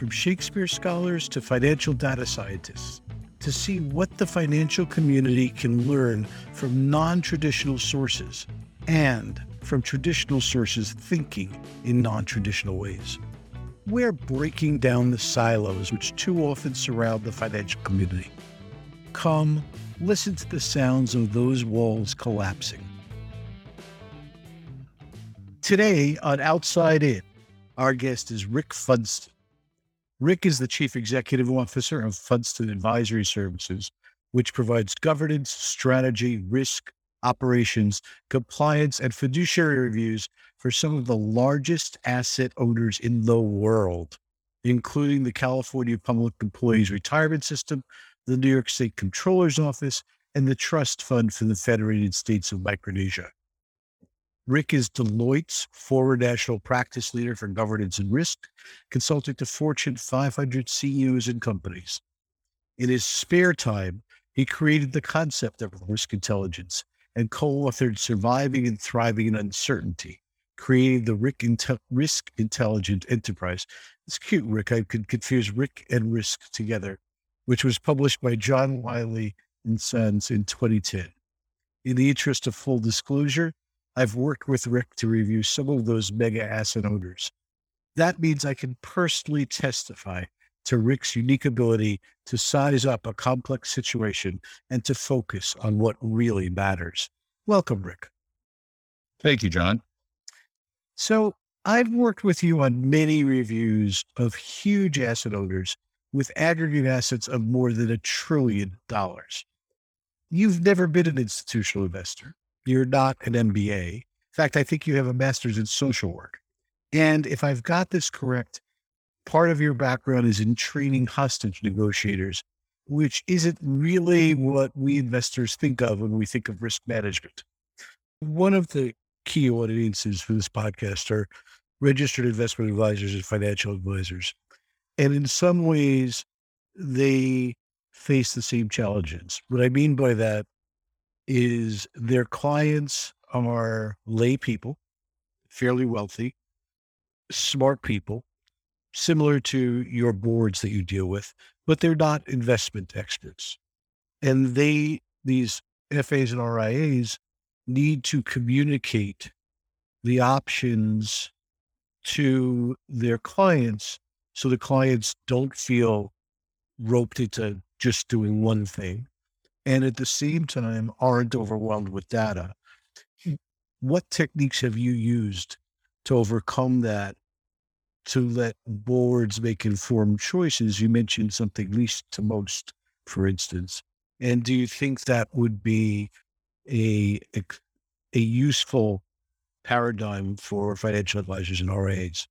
from Shakespeare scholars to financial data scientists to see what the financial community can learn from non traditional sources and from traditional sources thinking in non traditional ways. We're breaking down the silos which too often surround the financial community. Come, listen to the sounds of those walls collapsing. Today on Outside In, our guest is Rick Funston. Rick is the Chief Executive Officer of Funston Advisory Services, which provides governance, strategy, risk, operations, compliance, and fiduciary reviews for some of the largest asset owners in the world, including the California Public Employees Retirement System, the New York State Comptroller's Office, and the Trust Fund for the Federated States of Micronesia. Rick is Deloitte's former national practice leader for governance and risk, consulting to Fortune 500 CEOs and companies. In his spare time, he created the concept of risk intelligence and co authored Surviving and Thriving in Uncertainty, creating the Rick Intel- Risk Intelligent Enterprise. It's cute, Rick. I could confuse Rick and Risk together, which was published by John Wiley and Sons in 2010. In the interest of full disclosure, I've worked with Rick to review some of those mega asset owners. That means I can personally testify to Rick's unique ability to size up a complex situation and to focus on what really matters. Welcome, Rick. Thank you, John. So, I've worked with you on many reviews of huge asset owners with aggregate assets of more than a trillion dollars. You've never been an institutional investor. You're not an MBA. In fact, I think you have a master's in social work. And if I've got this correct, part of your background is in training hostage negotiators, which isn't really what we investors think of when we think of risk management. One of the key audiences for this podcast are registered investment advisors and financial advisors. And in some ways, they face the same challenges. What I mean by that is their clients are lay people, fairly wealthy, smart people, similar to your boards that you deal with, but they're not investment experts. And they, these FAs and RIAs, need to communicate the options to their clients so the clients don't feel roped into just doing one thing and at the same time aren't overwhelmed with data. What techniques have you used to overcome that to let boards make informed choices? You mentioned something least to most, for instance. And do you think that would be a, a, a useful paradigm for financial advisors and RAs?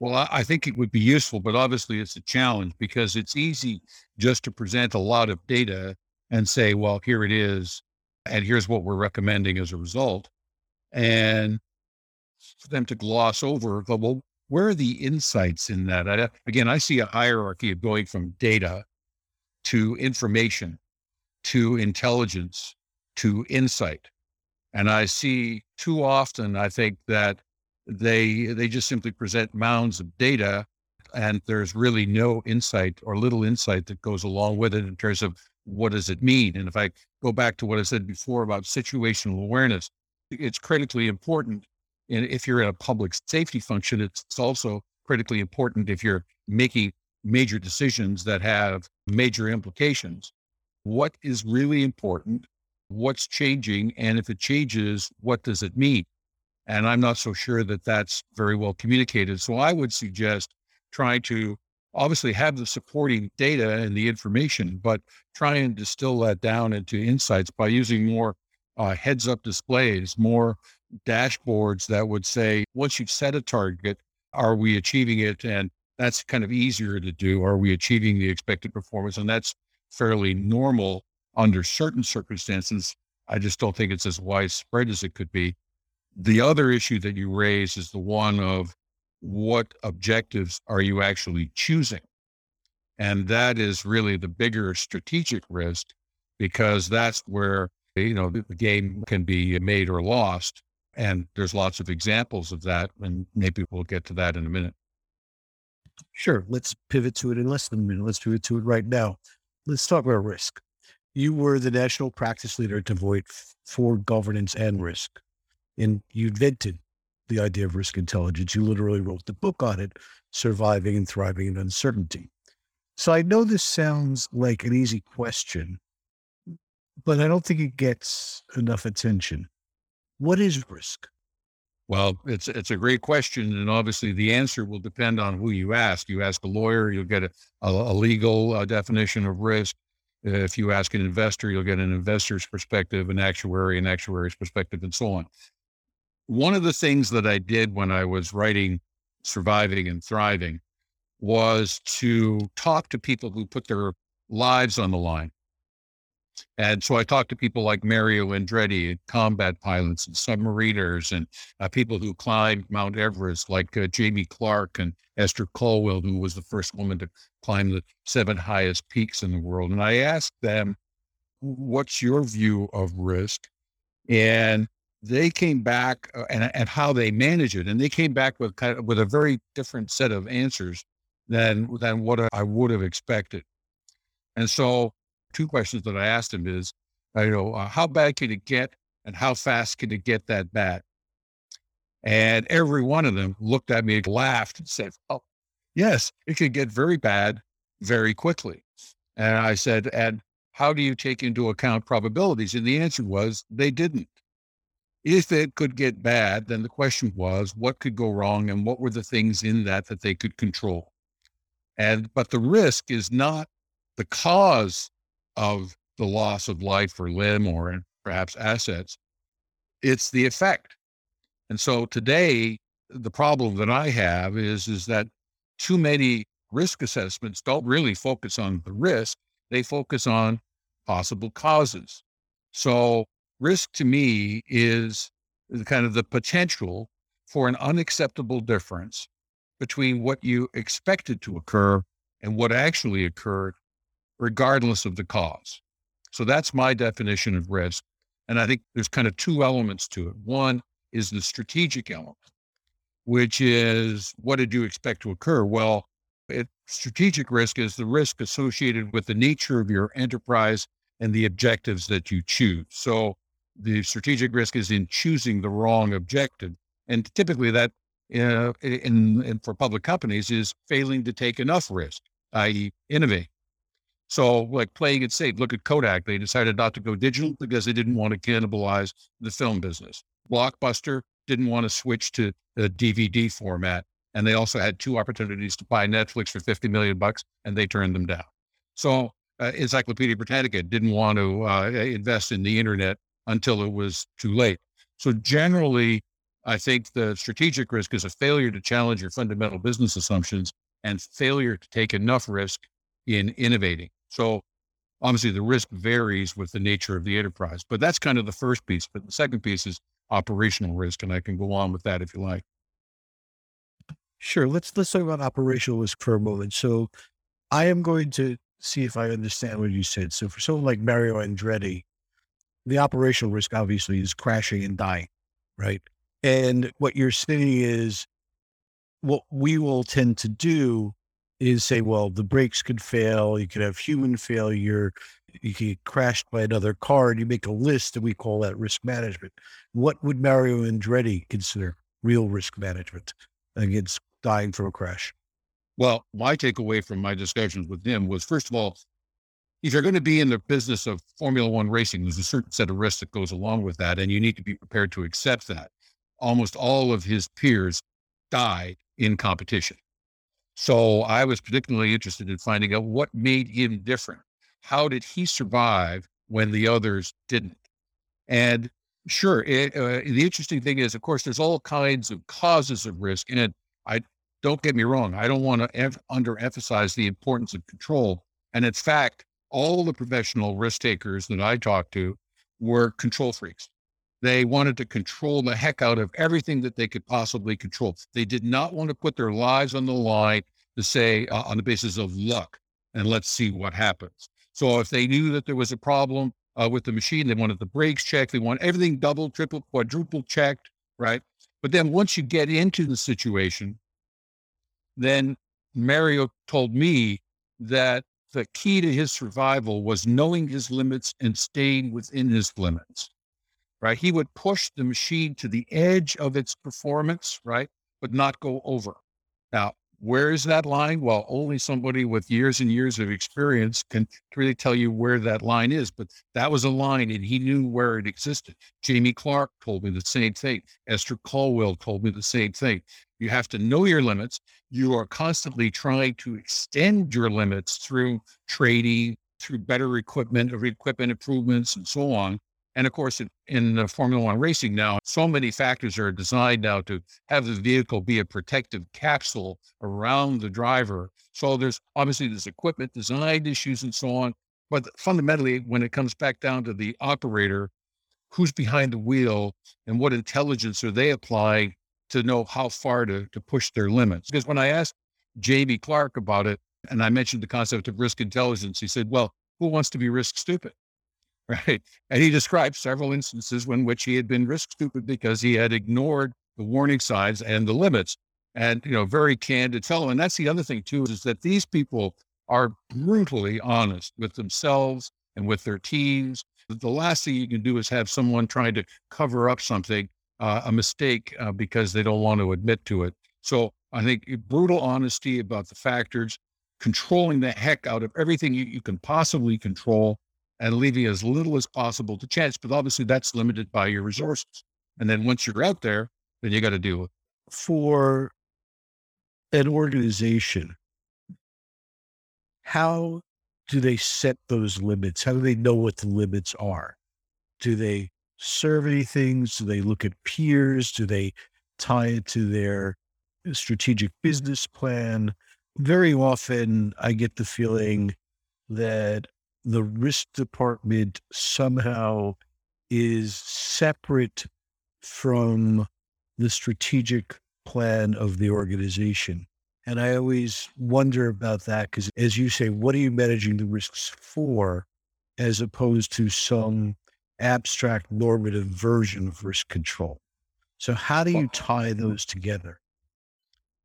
Well, I think it would be useful, but obviously it's a challenge because it's easy just to present a lot of data and say, well, here it is, and here's what we're recommending as a result. And for them to gloss over, well, where are the insights in that? I, again, I see a hierarchy of going from data to information to intelligence to insight. And I see too often, I think that they they just simply present mounds of data and there's really no insight or little insight that goes along with it in terms of what does it mean? And if I go back to what I said before about situational awareness, it's critically important. And if you're in a public safety function, it's also critically important if you're making major decisions that have major implications. What is really important? What's changing? And if it changes, what does it mean? And I'm not so sure that that's very well communicated. So I would suggest trying to obviously have the supporting data and the information, but try and distill that down into insights by using more uh, heads up displays, more dashboards that would say, once you've set a target, are we achieving it? And That's kind of easier to do. Are we achieving the expected performance? And that's fairly normal under certain circumstances. I just don't think it's as widespread as it could be. The other issue that you raise is the one of what objectives are you actually choosing? And that is really the bigger strategic risk because that's where, you know, the game can be made or lost. And there's lots of examples of that. And maybe we'll get to that in a minute. Sure. Let's pivot to it in less than a minute. Let's pivot to it right now. Let's talk about risk. You were the national practice leader at Deloitte for governance and risk, and you invented the idea of risk intelligence. You literally wrote the book on it, Surviving and Thriving in Uncertainty. So I know this sounds like an easy question, but I don't think it gets enough attention. What is risk? Well, it's it's a great question, and obviously the answer will depend on who you ask. You ask a lawyer, you'll get a, a, a legal uh, definition of risk. If you ask an investor, you'll get an investor's perspective, an actuary, an actuary's perspective, and so on. One of the things that I did when I was writing Surviving and Thriving was to talk to people who put their lives on the line. And so I talked to people like Mario Andretti, combat pilots and submariners, and uh, people who climbed Mount Everest, like uh, Jamie Clarke and Esther Colwell, who was the first woman to climb the seven highest peaks in the world. And I asked them, What's your view of risk? And they came back uh, and, and how they manage it. And they came back with kind of with a very different set of answers than than what I would have expected. And so, two questions that I asked him is, you know, uh, how bad can it get, and how fast can it get that bad? And every one of them looked at me, laughed, and said, "Oh, yes, it could get very bad very quickly." And I said, "And how do you take into account probabilities?" And the answer was they didn't if it could get bad, then the question was what could go wrong and what were the things in that that they could control. And but the risk is not the cause of the loss of life or limb or perhaps assets. It's the effect. And so today, the problem that I have is, is that too many risk assessments don't really focus on the risk. They focus on possible causes. So risk to me is kind of the potential for an unacceptable difference between what you expected to occur and what actually occurred, regardless of the cause. So that's my definition of risk. And I think there's kind of two elements to it. One is the strategic element, which is what did you expect to occur? Well, it, strategic risk is the risk associated with the nature of your enterprise and the objectives that you choose. So the strategic risk is in choosing the wrong objective. And typically that uh, in, in, for public companies is failing to take enough risk, i.e. innovate. So like playing it safe, look at Kodak. They decided not to go digital because they didn't want to cannibalize the film business. Blockbuster didn't want to switch to a DVD format. And they also had two opportunities to buy Netflix for 50 million bucks and they turned them down. So uh, Encyclopedia Britannica didn't want to uh, invest in the internet until it was too late. So generally, I think the strategic risk is a failure to challenge your fundamental business assumptions and failure to take enough risk in innovating. So obviously the risk varies with the nature of the enterprise, but that's kind of the first piece. But the second piece is operational risk. And I can go on with that if you like. Sure. Let's let's talk about operational risk for a moment. So I am going to see if I understand what you said. So for someone like Mario Andretti, the operational risk obviously is crashing and dying, right? And what you're saying is what we will tend to do is say, well, the brakes could fail, you could have human failure, you could get crashed by another car, and you make a list, and we call that risk management. What would Mario Andretti consider real risk management against dying from a crash? Well, my takeaway from my discussions with him was first of all, if you're going to be in the business of Formula One racing, there's a certain set of risks that goes along with that, and you need to be prepared to accept that. Almost all of his peers died in competition. So I was particularly interested in finding out what made him different. How did he survive when the others didn't? And sure, it, uh, the interesting thing is, of course, there's all kinds of causes of risk, and I don't get me wrong. I don't want to ev- underemphasize the importance of control. And in fact, all the professional risk takers that I talked to were control freaks. They wanted to control the heck out of everything that they could possibly control. They did not want to put their lives on the line to say uh, on the basis of luck and let's see what happens. So if they knew that there was a problem uh, with the machine, they wanted the brakes checked, they want everything double, triple, quadruple checked, right? But then once you get into the situation, then Mario told me that the key to his survival was knowing his limits and staying within his limits. Right. He would push the machine to the edge of its performance, right? But not go over. Now, where is that line? Well, only somebody with years and years of experience can really tell you where that line is. But that was a line and he knew where it existed. Jamie Clarke told me the same thing. Esther Caldwell told me the same thing. You have to know your limits. You are constantly trying to extend your limits through trading, through better equipment equipment improvements and so on. And of course, in, in Formula One racing now, so many factors are designed now to have the vehicle be a protective capsule around the driver. So there's obviously there's equipment design issues and so on. But fundamentally, when it comes back down to the operator, who's behind the wheel and what intelligence are they applying to know how far to, to push their limits? Because when I asked Jamie Clarke about it, and I mentioned the concept of risk intelligence, he said, well, who wants to be risk stupid? Right? And he described several instances in which he had been risk stupid because he had ignored the warning signs and the limits. And, you know, very candid fellow. And that's the other thing, too, is that these people are brutally honest with themselves and with their teams. The last thing you can do is have someone trying to cover up something, uh, a mistake, uh, because they don't want to admit to it. So I think brutal honesty about the factors, controlling the heck out of everything you, you can possibly control, and leaving as little as possible to chance. But obviously, that's limited by your resources. And then once you're out there, then you got to deal with. For an organization, how do they set those limits? How do they know what the limits are? Do they survey things? Do they look at peers? Do they tie it to their strategic business plan? Very often, I get the feeling that the risk department somehow is separate from the strategic plan of the organization. And I always wonder about that because, as you say, what are you managing the risks for as opposed to some abstract normative version of risk control? So, how do you tie those together?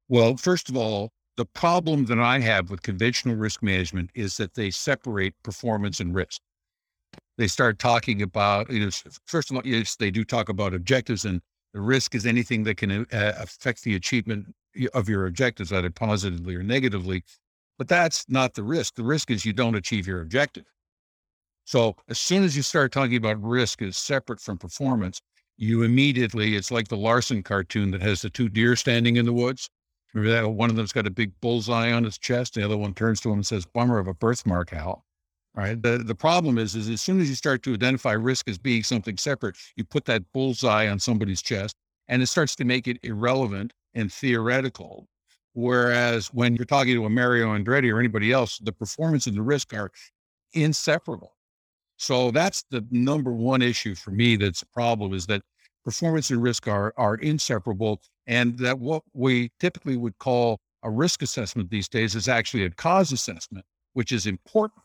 Well, first of all, the problem that I have with conventional risk management is that they separate performance and risk. They start talking about, you know, first of all, yes, they do talk about objectives, and the risk is anything that can uh, affect the achievement of your objectives, either positively or negatively. But that's not the risk. The risk is you don't achieve your objective. So as soon as you start talking about risk as separate from performance, you immediately, it's like the Larson cartoon that has the two deer standing in the woods. Remember that one of them's got a big bullseye on his chest. The other one turns to him and says, "Bummer of a birthmark, Hal." Right. The the problem is, is as soon as you start to identify risk as being something separate, you put that bullseye on somebody's chest, and it starts to make it irrelevant and theoretical. Whereas when you're talking to a Mario Andretti or anybody else, the performance and the risk are inseparable. So that's the number one issue for me. That's a problem is that performance and risk are are inseparable and that what we typically would call a risk assessment these days is actually a cause assessment, which is important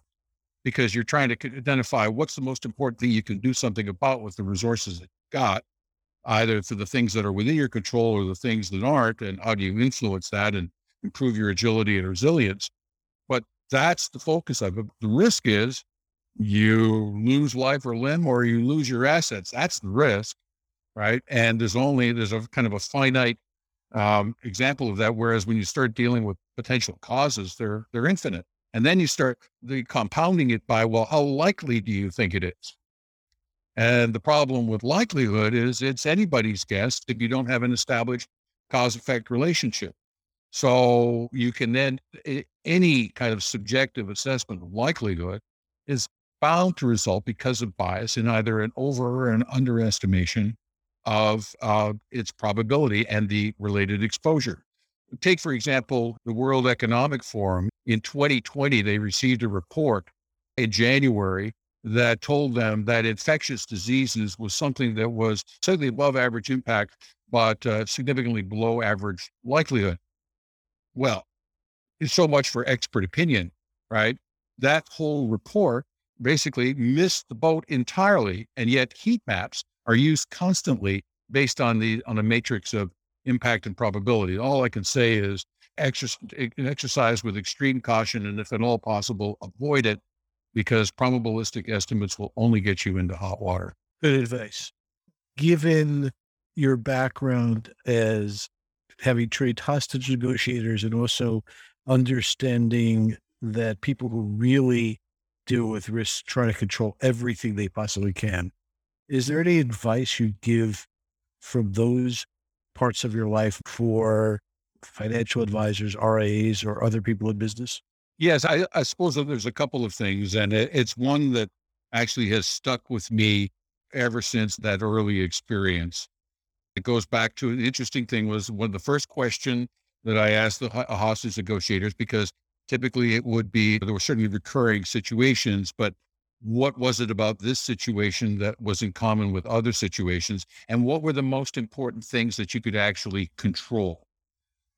because you're trying to identify what's the most important thing you can do something about with the resources that you've got, either for the things that are within your control or the things that aren't, and how do you influence that and improve your agility and resilience. But that's the focus of it. The risk is you lose life or limb or you lose your assets. That's the risk right? And there's only there's a kind of a finite um, example of that. Whereas when you start dealing with potential causes, they're they're infinite, and then you start the compounding it by well, how likely do you think it is? And the problem with likelihood is it's anybody's guess if you don't have an established cause effect relationship. So you can then any kind of subjective assessment of likelihood is bound to result because of bias in either an over or an underestimation of uh, its probability and the related exposure. take, for example, the World Economic Forum. In 2020, they received a report in January that told them that infectious diseases was something that was certainly above average impact, but uh, significantly below average likelihood. Well, it's so much for expert opinion, right? That whole report basically missed the boat entirely, and yet heat maps are used constantly based on the on a matrix of impact and probability. All I can say is exercise, exercise with extreme caution, and if at all possible, avoid it because probabilistic estimates will only get you into hot water. Good advice. Given your background as having trained hostage negotiators and also understanding that people who really deal with risk try to control everything they possibly can, is there any advice you give from those parts of your life for financial advisors, RIAs, or other people in business? Yes, I, I suppose that there's a couple of things, and it, it's one that actually has stuck with me ever since that early experience. It goes back to an interesting thing was one of the first question that I asked the hostage negotiators because typically it would be there were certainly recurring situations, but what was it about this situation that was in common with other situations, and what were the most important things that you could actually control?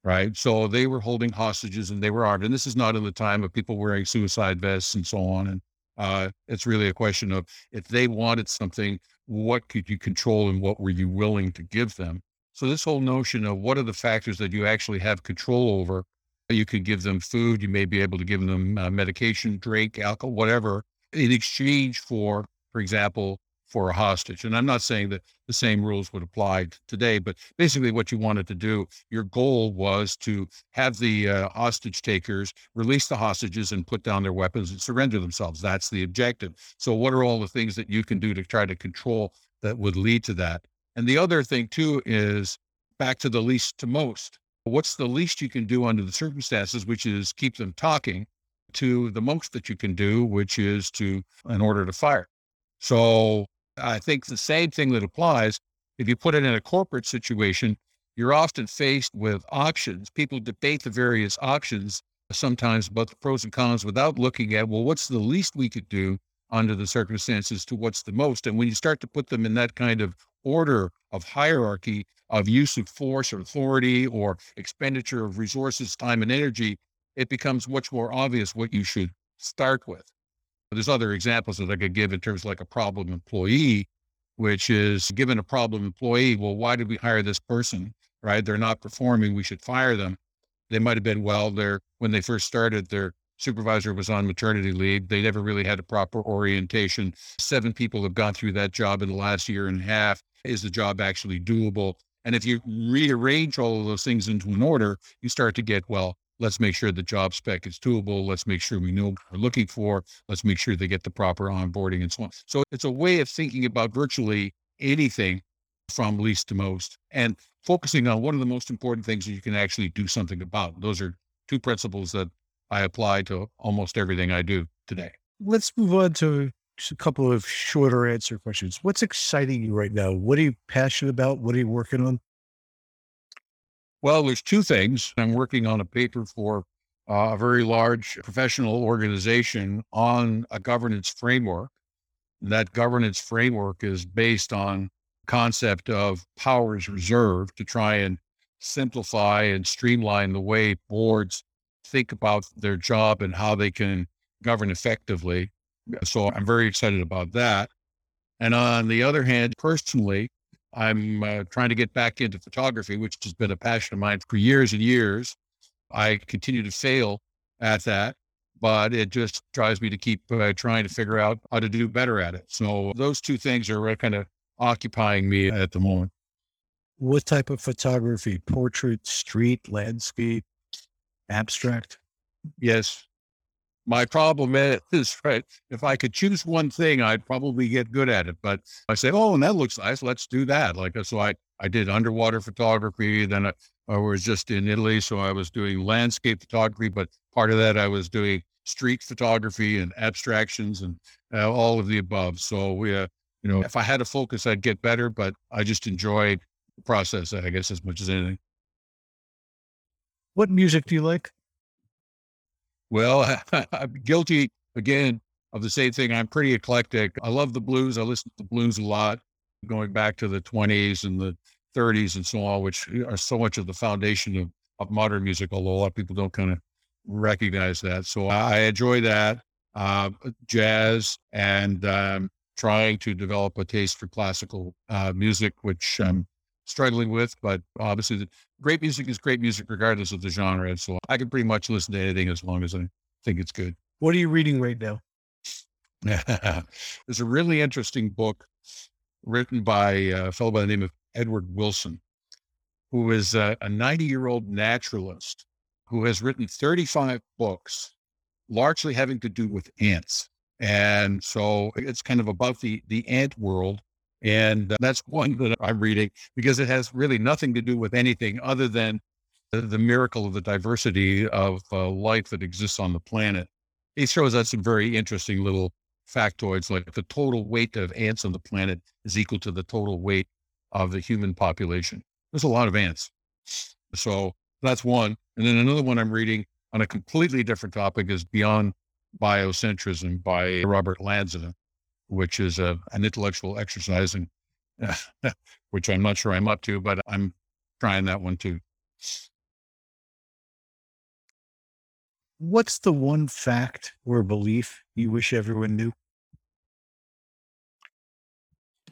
right? So they were holding hostages and they were armed. And this is not in the time of people wearing suicide vests and so on. And uh, it's really a question of if they wanted something, what could you control and what were you willing to give them? So this whole notion of what are the factors that you actually have control over? You could give them food. You may be able to give them uh, medication, drink, alcohol, whatever, in exchange for, for example, for a hostage. And I'm not saying that the same rules would apply today, but basically what you wanted to do, your goal was to have the uh, hostage takers release the hostages and put down their weapons and surrender themselves. That's the objective. So what are all the things that you can do to try to control that would lead to that? And the other thing too is back to the least to most. What's the least you can do under the circumstances, which is keep them talking, to the most that you can do, which is to, in order to fire. So I think the same thing that applies if you put it in a corporate situation, you're often faced with options. People debate the various options sometimes about the pros and cons without looking at, well, what's the least we could do under the circumstances to what's the most. And when you start to put them in that kind of order of hierarchy of use of force or authority or expenditure of resources, time, and energy, it becomes much more obvious what you should start with. There's other examples that I could give in terms of like a problem employee, which is given a problem employee, well, why did we hire this person? Right? They're not performing. We should fire them. They might have been, well, they're when they first started, their supervisor was on maternity leave. They never really had a proper orientation. Seven people have gone through that job in the last year and a half. Is the job actually doable? And if you rearrange all of those things into an order, you start to get, well, Let's make sure the job spec is doable. Let's make sure we know what we're looking for. Let's make sure they get the proper onboarding and so on. So it's a way of thinking about virtually anything from least to most and focusing on one of the most important things that you can actually do something about. Those are two principles that I apply to almost everything I do today. Let's move on to a couple of shorter answer questions. What's exciting you right now? What are you passionate about? What are you working on? Well, there's two things. I'm working on a paper for uh, a very large professional organization on a governance framework. That governance framework is based on concept of powers reserved to try and simplify and streamline the way boards think about their job and how they can govern effectively. So I'm very excited about that. And on the other hand, personally, I'm uh, trying to get back into photography, which has been a passion of mine for years and years. I continue to fail at that, but it just drives me to keep uh, trying to figure out how to do better at it. So those two things are uh, kind of occupying me at the moment. What type of photography? Portrait, street, landscape, abstract? Yes, my problem is, right, if I could choose one thing, I'd probably get good at it. But I say, oh, and that looks nice. Let's do that. Like, so I, I did underwater photography. Then I, I was just in Italy. So I was doing landscape photography, but part of that I was doing street photography and abstractions and uh, all of the above. So we, uh, you know, if I had a focus, I'd get better, but I just enjoy the process, I guess, as much as anything. What music do you like? Well, I'm guilty again of the same thing. I'm pretty eclectic. I love the blues. I listen to the blues a lot, going back to the 20s and the 30s and so on, which are so much of the foundation of, of modern music, although a lot of people don't kind of recognize that. So I enjoy that. Uh, jazz and um, trying to develop a taste for classical uh, music, which I'm struggling with. But obviously, great music is great music regardless of the genre. So I can pretty much listen to anything as long as I think it's good. What are you reading right now? There's a really interesting book written by a fellow by the name of Edward Wilson, who is a 90 year old naturalist who has written 35 books, largely having to do with ants. And so it's kind of about the, the ant world. And that's one that I'm reading because it has really nothing to do with anything other than the, the miracle of the diversity of uh, life that exists on the planet. He shows us some very interesting little factoids like the total weight of ants on the planet is equal to the total weight of the human population. There's a lot of ants. So that's one. And then another one I'm reading on a completely different topic is Beyond Biocentrism by Robert Lanza, which is a, an intellectual exercise, and which I'm not sure I'm up to, but I'm trying that one too. What's the one fact or belief you wish everyone knew?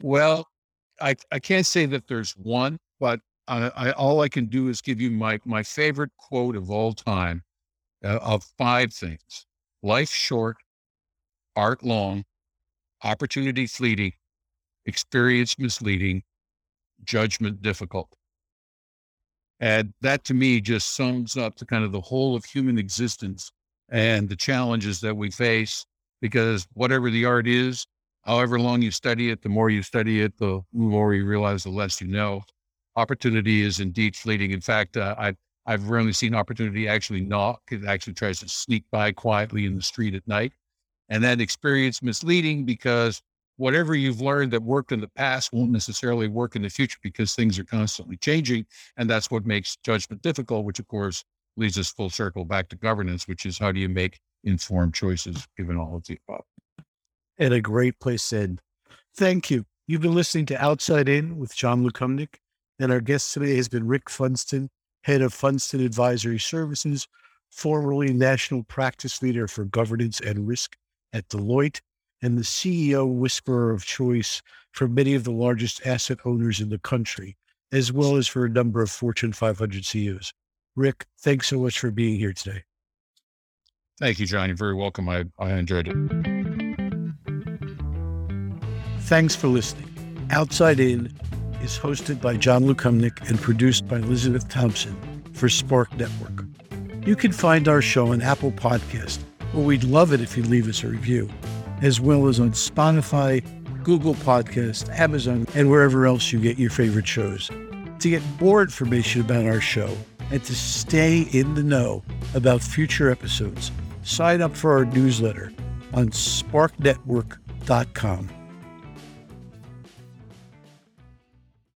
Well, I, I can't say that there's one, but I, I, all I can do is give you my, my favorite quote of all time uh, of five things life short, art long, opportunity fleeting, experience misleading, judgment difficult. And that to me just sums up to kind of the whole of human existence and the challenges that we face because whatever the art is, however long you study it, the more you study it, the more you realize the less you know. Opportunity is indeed fleeting. In fact, uh, I, I've rarely seen opportunity actually knock. It actually tries to sneak by quietly in the street at night. And that experience misleading because whatever you've learned that worked in the past won't necessarily work in the future because things are constantly changing. And that's what makes judgment difficult, which of course leads us full circle back to governance, which is how do you make informed choices given all of the above and a great place to end. Thank you. You've been listening to Outside In with John Lukomnik, and our guest today has been Rick Funston, head of Funston Advisory Services, formerly national practice leader for governance and risk at Deloitte, and the CEO whisperer of choice for many of the largest asset owners in the country, as well as for a number of Fortune 500 CEOs. Rick, thanks so much for being here today. Thank you, John. You're very welcome. I, I enjoyed it. Thanks for listening. Outside In is hosted by John Lukomnik and produced by Elizabeth Thompson for Spark Network. You can find our show on Apple Podcast, where we'd love it if you leave us a review, as well as on Spotify, Google Podcast, Amazon, and wherever else you get your favorite shows. To get more information about our show and to stay in the know about future episodes, sign up for our newsletter on sparknetwork.com.